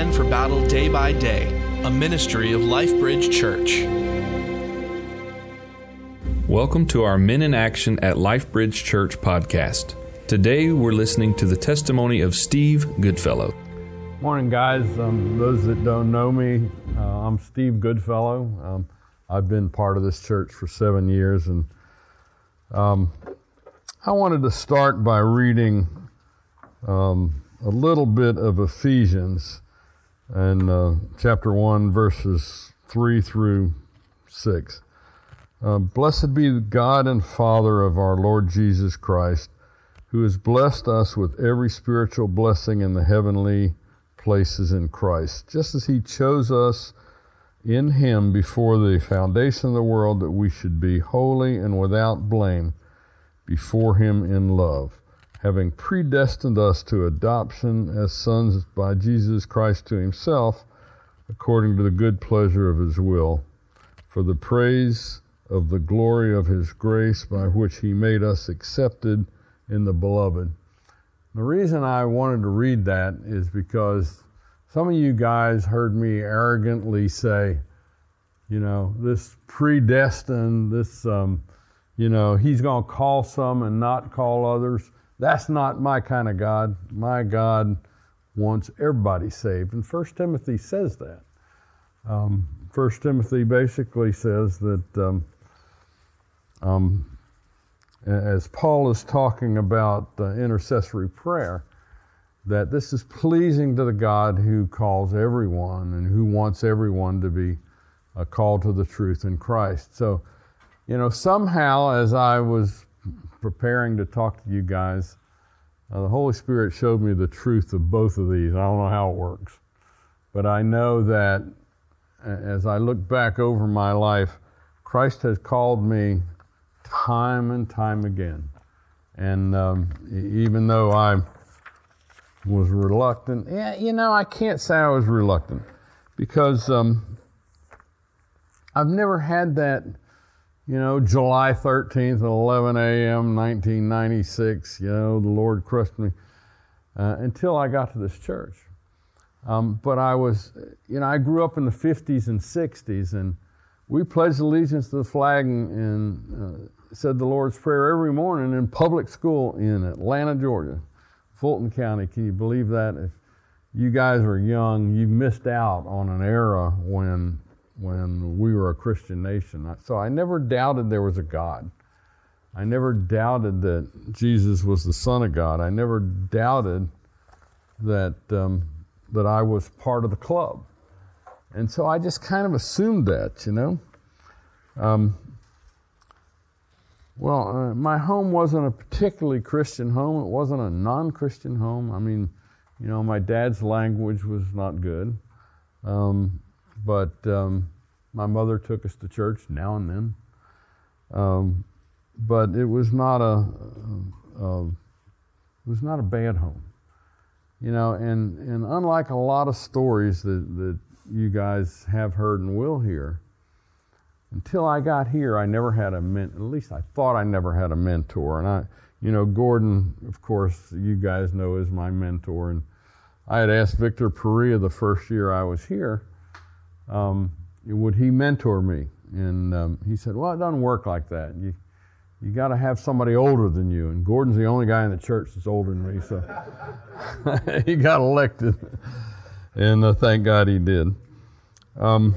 men for battle day by day, a ministry of LifeBridge Church. Welcome to our Men in Action at LifeBridge Church podcast. Today we're listening to the testimony of Steve Goodfellow. Morning, guys. Um, those that don't know me, uh, I'm Steve Goodfellow. Um, I've been part of this church for seven years, and um, I wanted to start by reading um, a little bit of Ephesians and uh, chapter 1, verses 3 through 6. Uh, Blessed be the God and Father of our Lord Jesus Christ, who has blessed us with every spiritual blessing in the heavenly places in Christ, just as He chose us in Him before the foundation of the world that we should be holy and without blame before Him in love having predestined us to adoption as sons by Jesus Christ to himself, according to the good pleasure of his will, for the praise of the glory of his grace by which he made us accepted in the beloved. The reason I wanted to read that is because some of you guys heard me arrogantly say, you know, this predestined, this, um, you know, he's going to call some and not call others. That's not my kind of God. My God wants everybody saved. And First Timothy says that. Um, First Timothy basically says that um, um, as Paul is talking about uh, intercessory prayer, that this is pleasing to the God who calls everyone and who wants everyone to be uh, called to the truth in Christ. So, you know, somehow as I was preparing to talk to you guys, uh, the Holy Spirit showed me the truth of both of these. I don't know how it works, but I know that as I look back over my life, Christ has called me time and time again. And um, even though I was reluctant, yeah, you know, I can't say I was reluctant because um, I've never had that you know, July 13th at 11 a.m., 1996, you know, the Lord crushed me uh, until I got to this church. Um, but I was, you know, I grew up in the 50s and 60s, and we pledged allegiance to the flag and, and uh, said the Lord's Prayer every morning in public school in Atlanta, Georgia, Fulton County. Can you believe that? If you guys are young, you missed out on an era when when we were a Christian nation. So I never doubted there was a God. I never doubted that Jesus was the Son of God. I never doubted that um, that I was part of the club, and so I just kind of assumed that, you know. Um, well, uh, my home wasn't a particularly Christian home. It wasn't a non-Christian home. I mean, you know, my dad's language was not good. Um, but um, my mother took us to church now and then. Um, but it was not a, a, a, it was not a bad home, you know. And and unlike a lot of stories that that you guys have heard and will hear, until I got here, I never had a ment. At least I thought I never had a mentor. And I, you know, Gordon, of course, you guys know is my mentor. And I had asked Victor Perea the first year I was here um, would he mentor me? And um, he said, Well, it doesn't work like that. You, you got to have somebody older than you. And Gordon's the only guy in the church that's older than me, so he got elected. And uh, thank God he did. Um,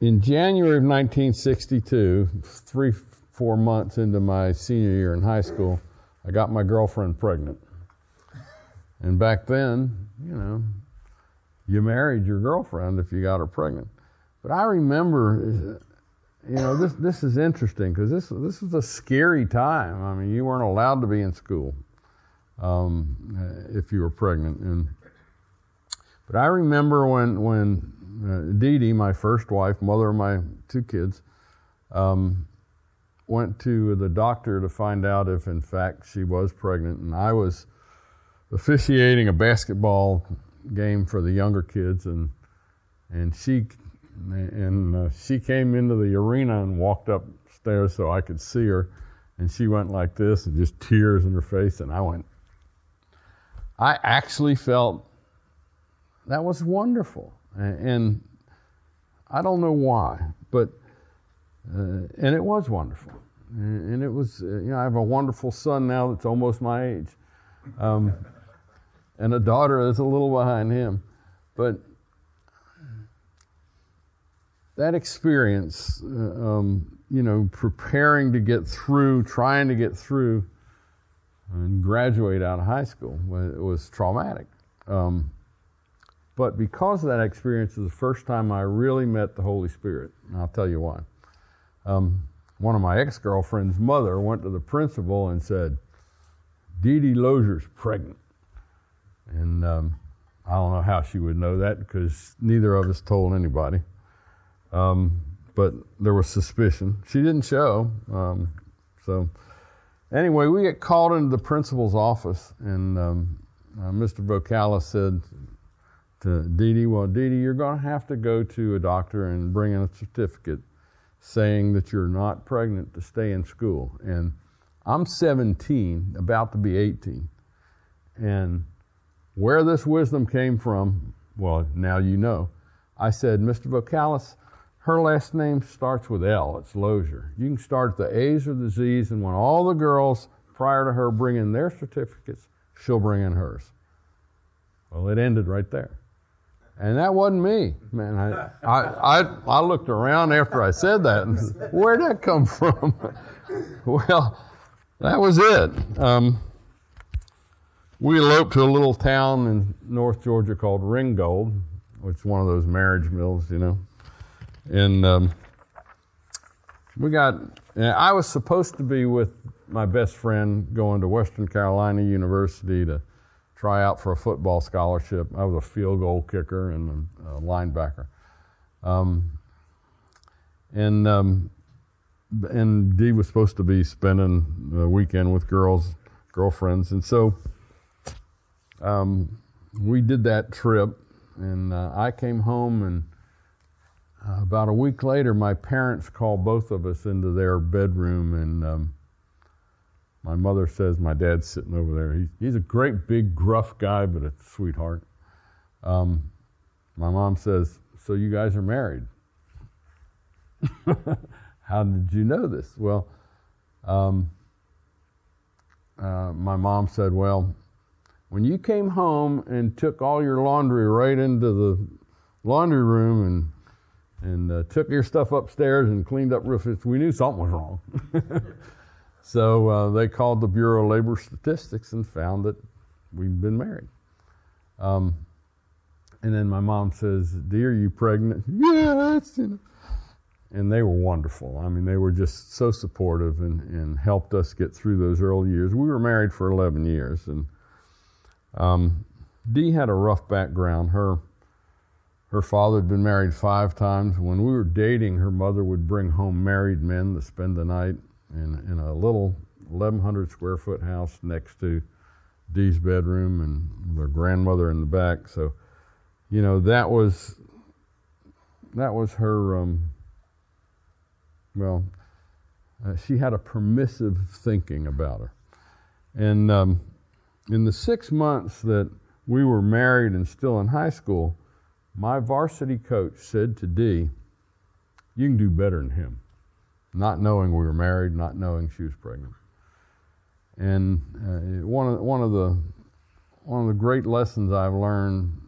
in January of 1962, three, four months into my senior year in high school, I got my girlfriend pregnant. And back then, you know, you married your girlfriend if you got her pregnant. But I remember, you know, this this is interesting because this this was a scary time. I mean, you weren't allowed to be in school um, if you were pregnant, and but I remember when when uh, Dee Dee, my first wife, mother of my two kids, um, went to the doctor to find out if in fact she was pregnant, and I was officiating a basketball game for the younger kids, and and she and uh, she came into the arena and walked upstairs so I could see her, and she went like this and just tears in her face, and I went. I actually felt that was wonderful. And, and I don't know why, but, uh, and it was wonderful. And it was, uh, you know, I have a wonderful son now that's almost my age, um, and a daughter that's a little behind him. But that experience, uh, um, you know, preparing to get through, trying to get through, and graduate out of high school was, traumatic. Um, but because of that experience, it was the first time I really met the Holy Spirit. And I'll tell you why. Um, one of my ex girlfriend's mother went to the principal and said, Dee Dee Lozier's pregnant. And um, I don't know how she would know that because neither of us told anybody. Um, but there was suspicion. She didn't show. Um, so, anyway, we get called into the principal's office, and um, uh, Mr. Vocalis said to Dee Dee, Well, Dee Dee, you're going to have to go to a doctor and bring in a certificate saying that you're not pregnant to stay in school. And I'm 17, about to be 18. And where this wisdom came from, well, now you know. I said, Mr. Vocalis, her last name starts with L. It's Lozier. You can start the A's or the Z's, and when all the girls prior to her bring in their certificates, she'll bring in hers. Well, it ended right there. And that wasn't me, man. I, I, I, I looked around after I said that and where'd that come from? well, that was it. Um, we eloped to a little town in North Georgia called Ringgold, which is one of those marriage mills, you know. And um, we got, I was supposed to be with my best friend going to Western Carolina University to try out for a football scholarship. I was a field goal kicker and a, linebacker. Um, and um, and Dee was supposed to be spending the weekend with girls, girlfriends, and so um, we did that trip. And uh, I came home, and uh, about a week later, my parents called both of us into their bedroom, and um, my mother says my dad's sitting over there. He's, he's a great big gruff guy, but a sweetheart. Um, my mom says, So you guys are married? How did you know this? Well, um, uh, my mom said, Well, when you came home and took all your laundry right into the laundry room and and uh, took your stuff upstairs and cleaned up real fast, we knew something was wrong. So uh, they called the Bureau of Labor Statistics and found that we'd been married. Um, and then my mom says, "Dear, you pregnant?" Yes. And they were wonderful. I mean, they were just so supportive and, and helped us get through those early years. We were married for 11 years, and um, Dee had a rough background. Her her father had been married five times. When we were dating, her mother would bring home married men to spend the night in, in a little 1,100 square foot house next to Dee's bedroom and their grandmother in the back. So, you know, that was that was her. Um, well, uh, she had a permissive thinking about her, and um, in the six months that we were married and still in high school, my varsity coach said to Dee, "You can do better than him." not knowing we were married, not knowing she was pregnant. And uh, one of one of the one of the great lessons I've learned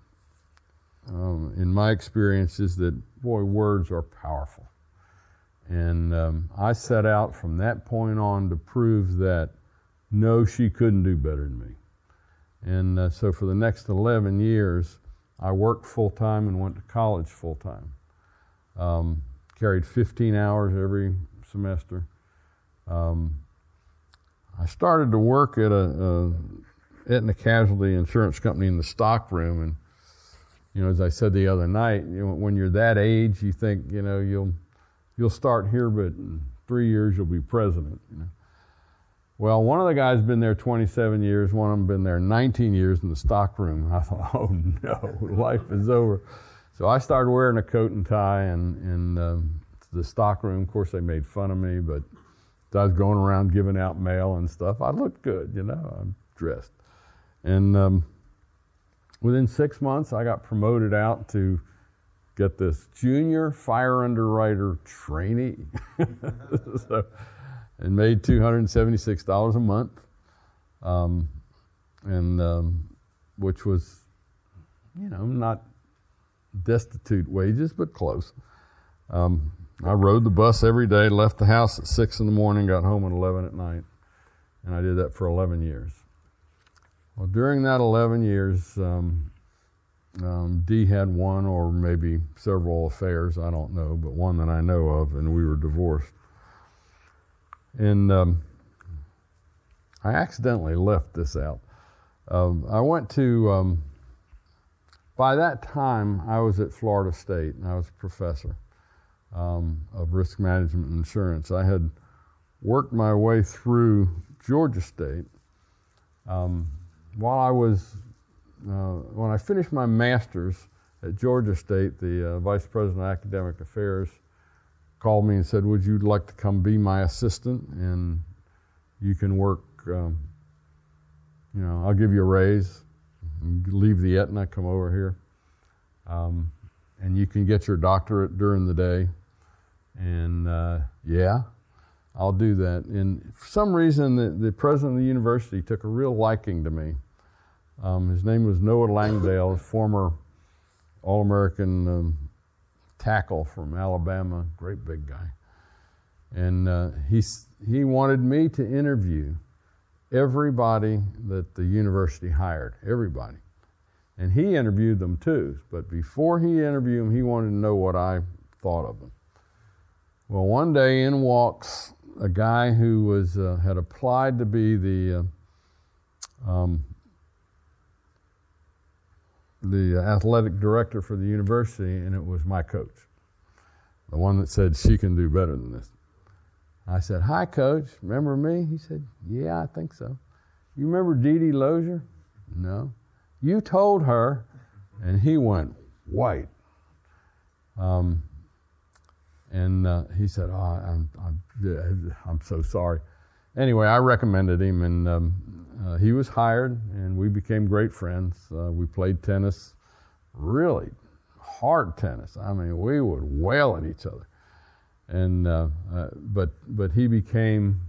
um, in my experience is that boy, words are powerful. And um, I set out from that point on to prove that no, she couldn't do better than me. And uh, so for the next 11 years, I worked full time and went to college full time. Um, carried 15 hours every semester. Um, I started to work at a, a Aetna Casualty Insurance Company in the stock room, and you know, as I said the other night, you know, when you're that age, you think you know you'll you'll start here, but in three years you'll be president. You know? Well, one of the guys been there 27 years. One of them been there 19 years in the stock room. I thought, oh no, life is over. So I started wearing a coat and tie and and um, the stock room. Of course, they made fun of me, but I was going around giving out mail and stuff. I looked good, you know, I'm dressed. And um, within six months, I got promoted out to get this junior fire underwriter trainee, so, and made two hundred and seventy six dollars a month, um, and um, which was, you know, not destitute wages, but close. Um, I rode the bus every day, left the house at six in the morning, got home at eleven at night, and I did that for eleven years. Well, during that eleven years, um, um, Dee had one or maybe several affairs, I don't know, but one that I know of, and we were divorced. And um, I accidentally left this out. Um, I went to, um, by that time, I was at Florida State and I was a professor um, of risk management and insurance. I had worked my way through Georgia State. Um, while I was, uh, when I finished my master's at Georgia State, the uh, vice president of academic affairs called me and said, Would you like to come be my assistant? And you can work, um, you know, I'll give you a raise, leave the Aetna, come over here. Um, and you can get your doctorate during the day. And uh, yeah, I'll do that. And for some reason, the, the president of the university took a real liking to me. Um, his name was Noah Langdale, former All American um, tackle from Alabama, great big guy. And uh, he, he wanted me to interview everybody that the university hired, everybody. And he interviewed them too, but before he interviewed them, he wanted to know what I thought of them. Well, one day in walks a guy who was uh, had applied to be the uh, um, the athletic director for the university, and it was my coach, the one that said she can do better than this. I said, "Hi, coach. Remember me?" He said, "Yeah, I think so." You remember Dee Dee Lozier? No. You told her, and he went white. Um, and uh, he said, "Oh, I'm, I'm, I'm so sorry." Anyway, I recommended him, and um, uh, he was hired, and we became great friends. Uh, we played tennis, really hard tennis. I mean, we would wail at each other. And uh, uh, but but he became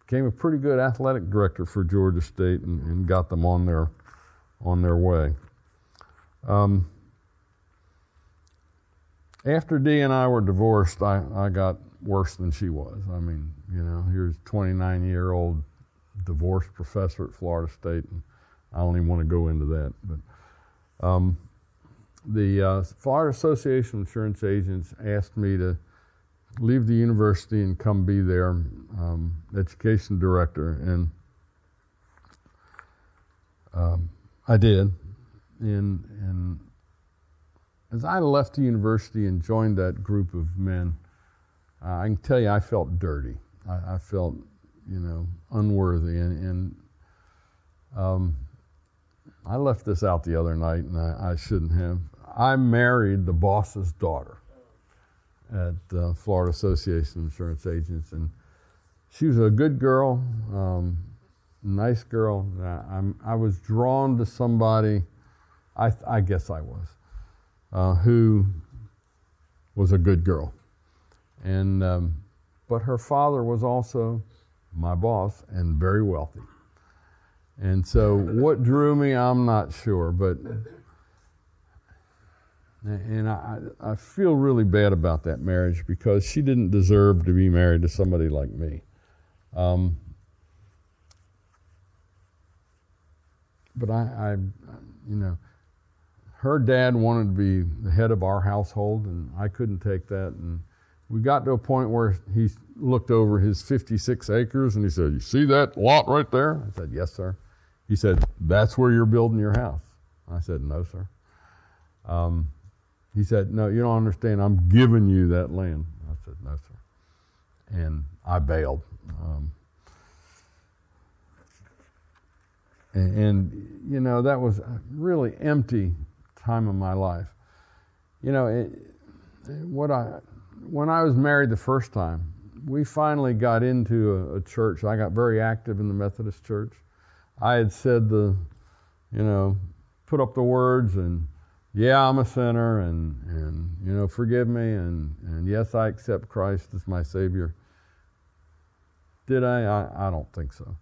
became a pretty good athletic director for Georgia State, and, and got them on their on their way. Um, after Dee and I were divorced, I, I got worse than she was. I mean, you know, here's 29 year old divorced professor at Florida State, and I don't even want to go into that. But um, the uh, Florida Association of Insurance Agents asked me to leave the university and come be their um, education director, and um, I did. And, and as I left the university and joined that group of men, uh, I can tell you I felt dirty. I, I felt you know, unworthy. And, and um, I left this out the other night, and I, I, shouldn't have. I married the boss's daughter at uh, Florida Association of Insurance Agents, and she was a good girl, um, nice girl. I, I, was drawn to somebody, I, I guess I was, uh, who was a good girl. And, um, but her father was also my boss, and very wealthy. And so, what drew me, I'm not sure, but and I, I feel really bad about that marriage because she didn't deserve to be married to somebody like me. Um, but I, I, you know, her dad wanted to be the head of our household, and I couldn't take that. And we got to a point where he looked over his 56 acres and he said, You see that lot right there? I said, Yes, sir. He said, That's where you're building your house. I said, No, sir. Um, he said, No, you don't understand. I'm giving you that land. I said, No, sir. And I bailed. Um, and, and, you know, that was really empty time of my life. You know, it, what I, when I was married the first time, we finally got into a, a, church. I got very active in the Methodist church. I had said the, you know, put up the words and yeah, I'm a sinner and, and you know, forgive me and, and yes, I accept Christ as my Savior. Did I? I, I don't think so.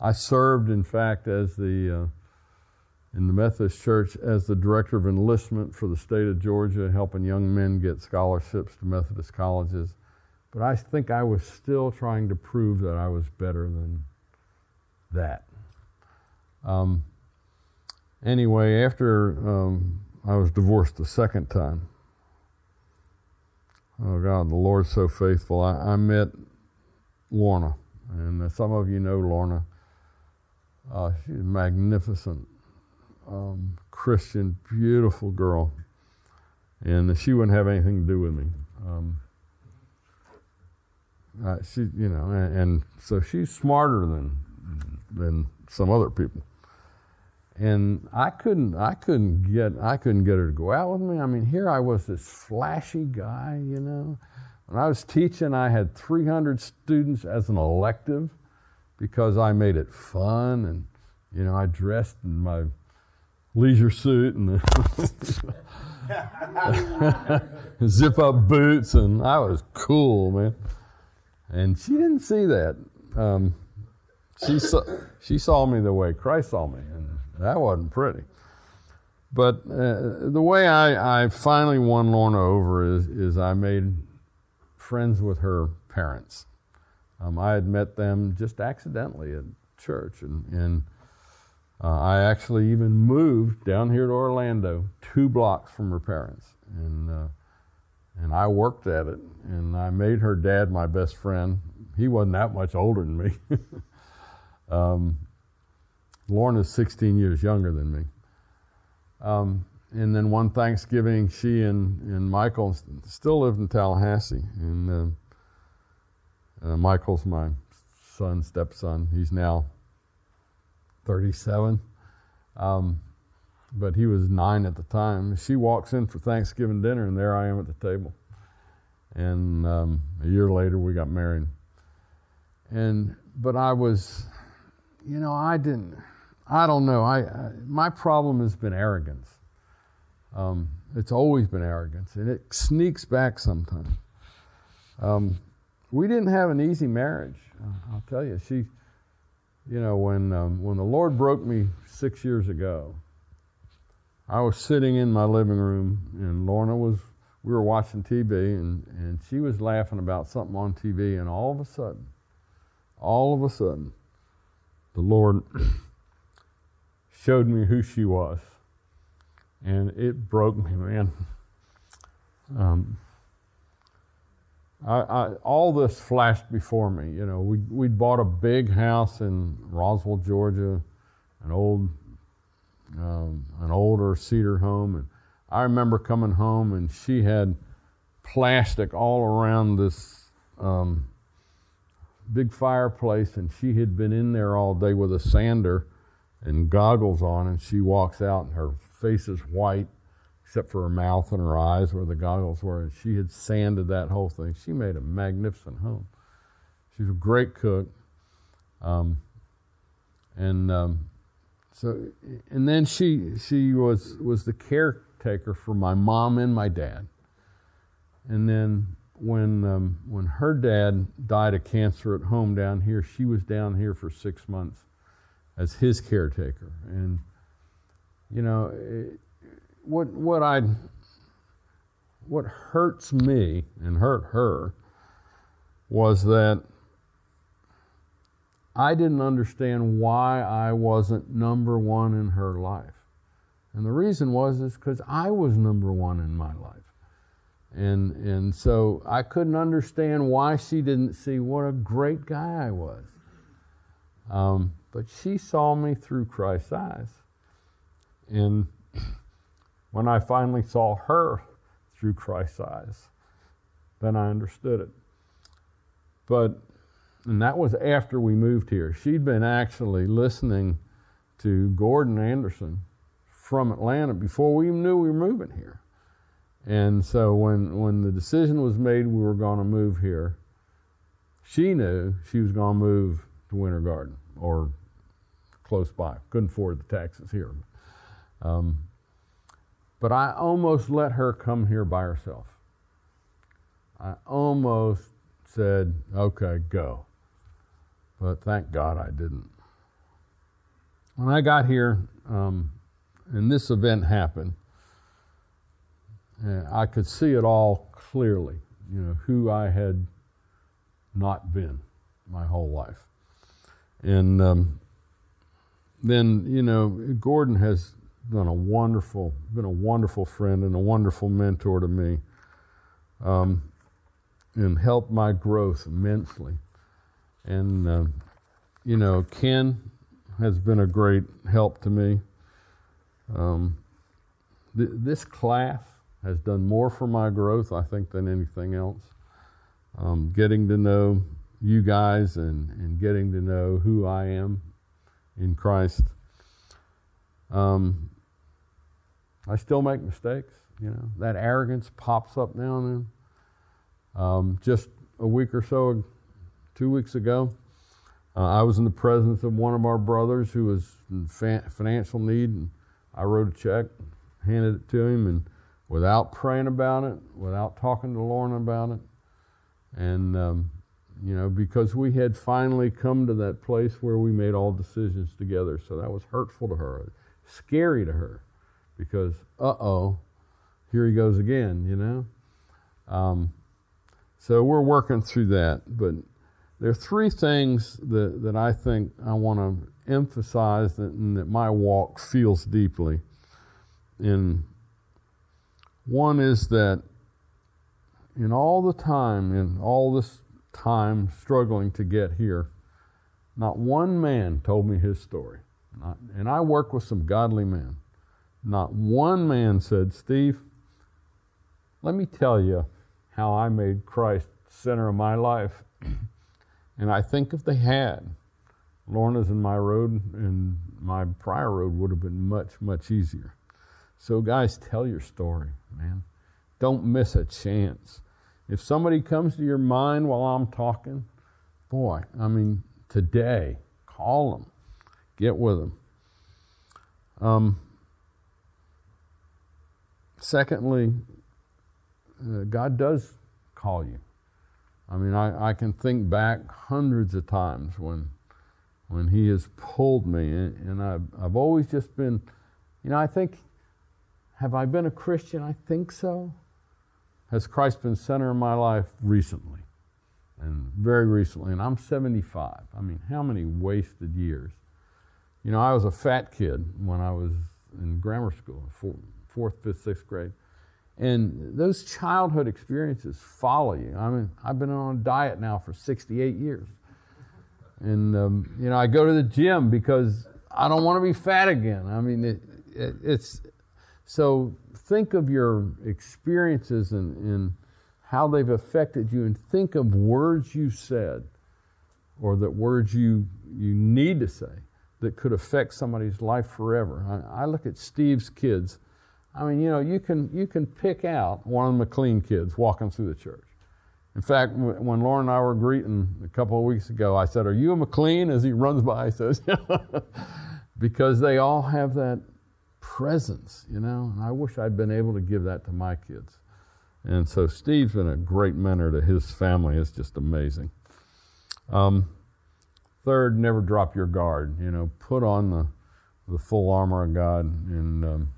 I served, in fact, as the uh, in the Methodist Church as the director of enlistment for the state of Georgia, helping young men get scholarships to Methodist colleges. But I think I was still trying to prove that I was better than that. Um, anyway, after um, I was divorced the second time, oh God, the Lord's so faithful. I, I met Lorna, and some of you know Lorna. Uh, she's magnificent um, Christian, beautiful girl, and she wouldn't have anything to do with me. Um, uh, she, you know, and, and, so she's smarter than than some other people. And I couldn't, I couldn't get, I couldn't get her to go out with me. I mean, here I was, this flashy guy, you know. When I was teaching, I had 300 students as an elective because I made it fun, and you know, I dressed in my leisure suit and the zip up boots, and I was cool, man. And she didn't see that. Um, she saw she saw me the way Christ saw me, and that wasn't pretty. But uh, the way I, I finally won Lorna over is is I made friends with her parents. Um, I had met them just accidentally at church, and, and uh, I actually even moved down here to Orlando, two blocks from her parents, and uh, and I worked at it, and I made her dad my best friend. He wasn't that much older than me. um, Lorna's 16 years younger than me. Um, and then one Thanksgiving, she and, and Michael still lived in Tallahassee. And uh, uh, Michael's my son, stepson. He's now 37. Um, but he was nine at the time. She walks in for Thanksgiving dinner, and there I am at the table. And um, a year later, we got married. And but I was, you know, I didn't. I don't know. I, I my problem has been arrogance. Um, it's always been arrogance, and it sneaks back sometimes. Um, we didn't have an easy marriage. I'll tell you. She you know, when, um, when the Lord broke me six years ago, I was sitting in my living room, and Lorna was, we were watching TV, and, and she was laughing about something on TV, and all of a sudden, all of a sudden, the Lord showed me who she was. And it broke me, man. Um, I, I, all this flashed before me. You know, we we bought a big house in Roswell, Georgia, an old, um, an older cedar home, and I remember coming home and she had plastic all around this um, big fireplace, and she had been in there all day with a sander and goggles on, and she walks out and her face is white except for her mouth and her eyes where the goggles were. And she had sanded that whole thing. She made a magnificent home. She's a great cook. Um, and um, so, and then she she was was the caretaker for my mom and my dad. And then when um, when her dad died of cancer at home down here, she was down here for six months as his caretaker. And you know, it, what what I what hurts me and hurt her was that I didn't understand why I wasn't number one in her life. And the reason was is because I was number one in my life. And and so I couldn't understand why she didn't see what a great guy I was. Um, but she saw me through Christ's eyes. And when I finally saw her through Christ's eyes, then I understood it. But, and that was after we moved here. She'd been actually listening to Gordon Anderson from Atlanta before we even knew we were moving here. And so when, when the decision was made we were going to move here, she knew she was going to move to Winter Garden or close by. Couldn't afford the taxes here. Um, but I almost let her come here by herself. I almost said, okay, go. But thank God I didn't. When I got here, um, and this event happened, uh, I could see it all clearly, you know, who I had not been my whole life. And um, then, you know, Gordon has done a wonderful, been a wonderful friend and a wonderful mentor to me, um, and helped my growth immensely. And uh, you know, Ken has been a great help to me. Um, th- this class has done more for my growth, I think, than anything else. Um, getting to know you guys and, and getting to know who I am in Christ. Um, I still make mistakes, you know. That arrogance pops up now and then. Um, just a week or so, two weeks ago, uh, I was in the presence of one of our brothers who was in fa- financial need, and I wrote a check, handed it to him, and without praying about it, without talking to Lorna about it, and um, you know, because we had finally come to that place where we made all decisions together. So that was hurtful to her, scary to her, because uh oh, here he goes again, you know. Um, so we're working through that, but there are three things that, that I think I want to emphasize that, and that my walk feels deeply. And one is that in all the time, in all this time struggling to get here, not one man told me his story. Not, and I work with some godly men. Not one man said, Steve, let me tell you how I made Christ center of my life. And I think if they had, Lorna's and my road and my prior road would have been much, much easier. So, guys, tell your story, man. Don't miss a chance. If somebody comes to your mind while I'm talking, boy, I mean, today, call them, get with them. Um, secondly, uh, God does call you. I mean, I, I can think back hundreds of times when when He has pulled me, and, and I've, I've always just been, you know, I think, have I been a Christian? I think so. Has Christ been center of my life recently? And very recently, and I'm 75. I mean, how many wasted years? You know, I was a fat kid when I was in grammar school, fourth, fifth, sixth grade. And those childhood experiences follow you. I mean, I've been on a diet now for 68 years. And, um, you know, I go to the gym because I don't want to be fat again. I mean, it, it, it's so think of your experiences and, and how they've affected you, and think of words you said or that words you, you need to say that could affect somebody's life forever. I, I look at Steve's kids I mean, you know, you can, you can pick out one of the McLean kids walking through the church. In fact, when Lorna and I were greeting a couple of weeks ago, I said, Are you a McLean? As he runs by, he says, Because they all have that presence, you know. And I wish I'd been able to give that to my kids. And so Steve's been a great mentor to his family. It's just amazing. Um, third, never drop your guard. You know, put on the, the full armor of God and. Um,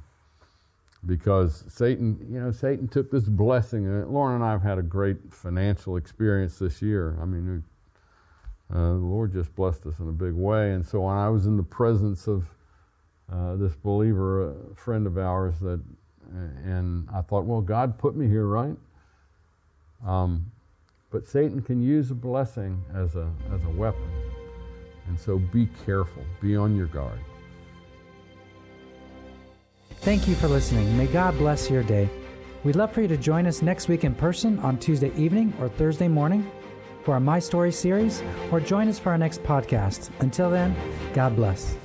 because Satan, you know, Satan took this blessing. Uh, Lorna and I have had a great financial experience this year. I mean, uh, the Lord just blessed us in a big way. And so when I was in the presence of uh, this believer, a friend of ours, that, and I thought, well, God put me here, right? Um, but Satan can use a blessing as a as a weapon, and so be careful, be on your guard. Thank you for listening. May God bless your day. We'd love for you to join us next week in person on Tuesday evening or Thursday morning for our My Story series, or join us for our next podcast. Until then, God bless.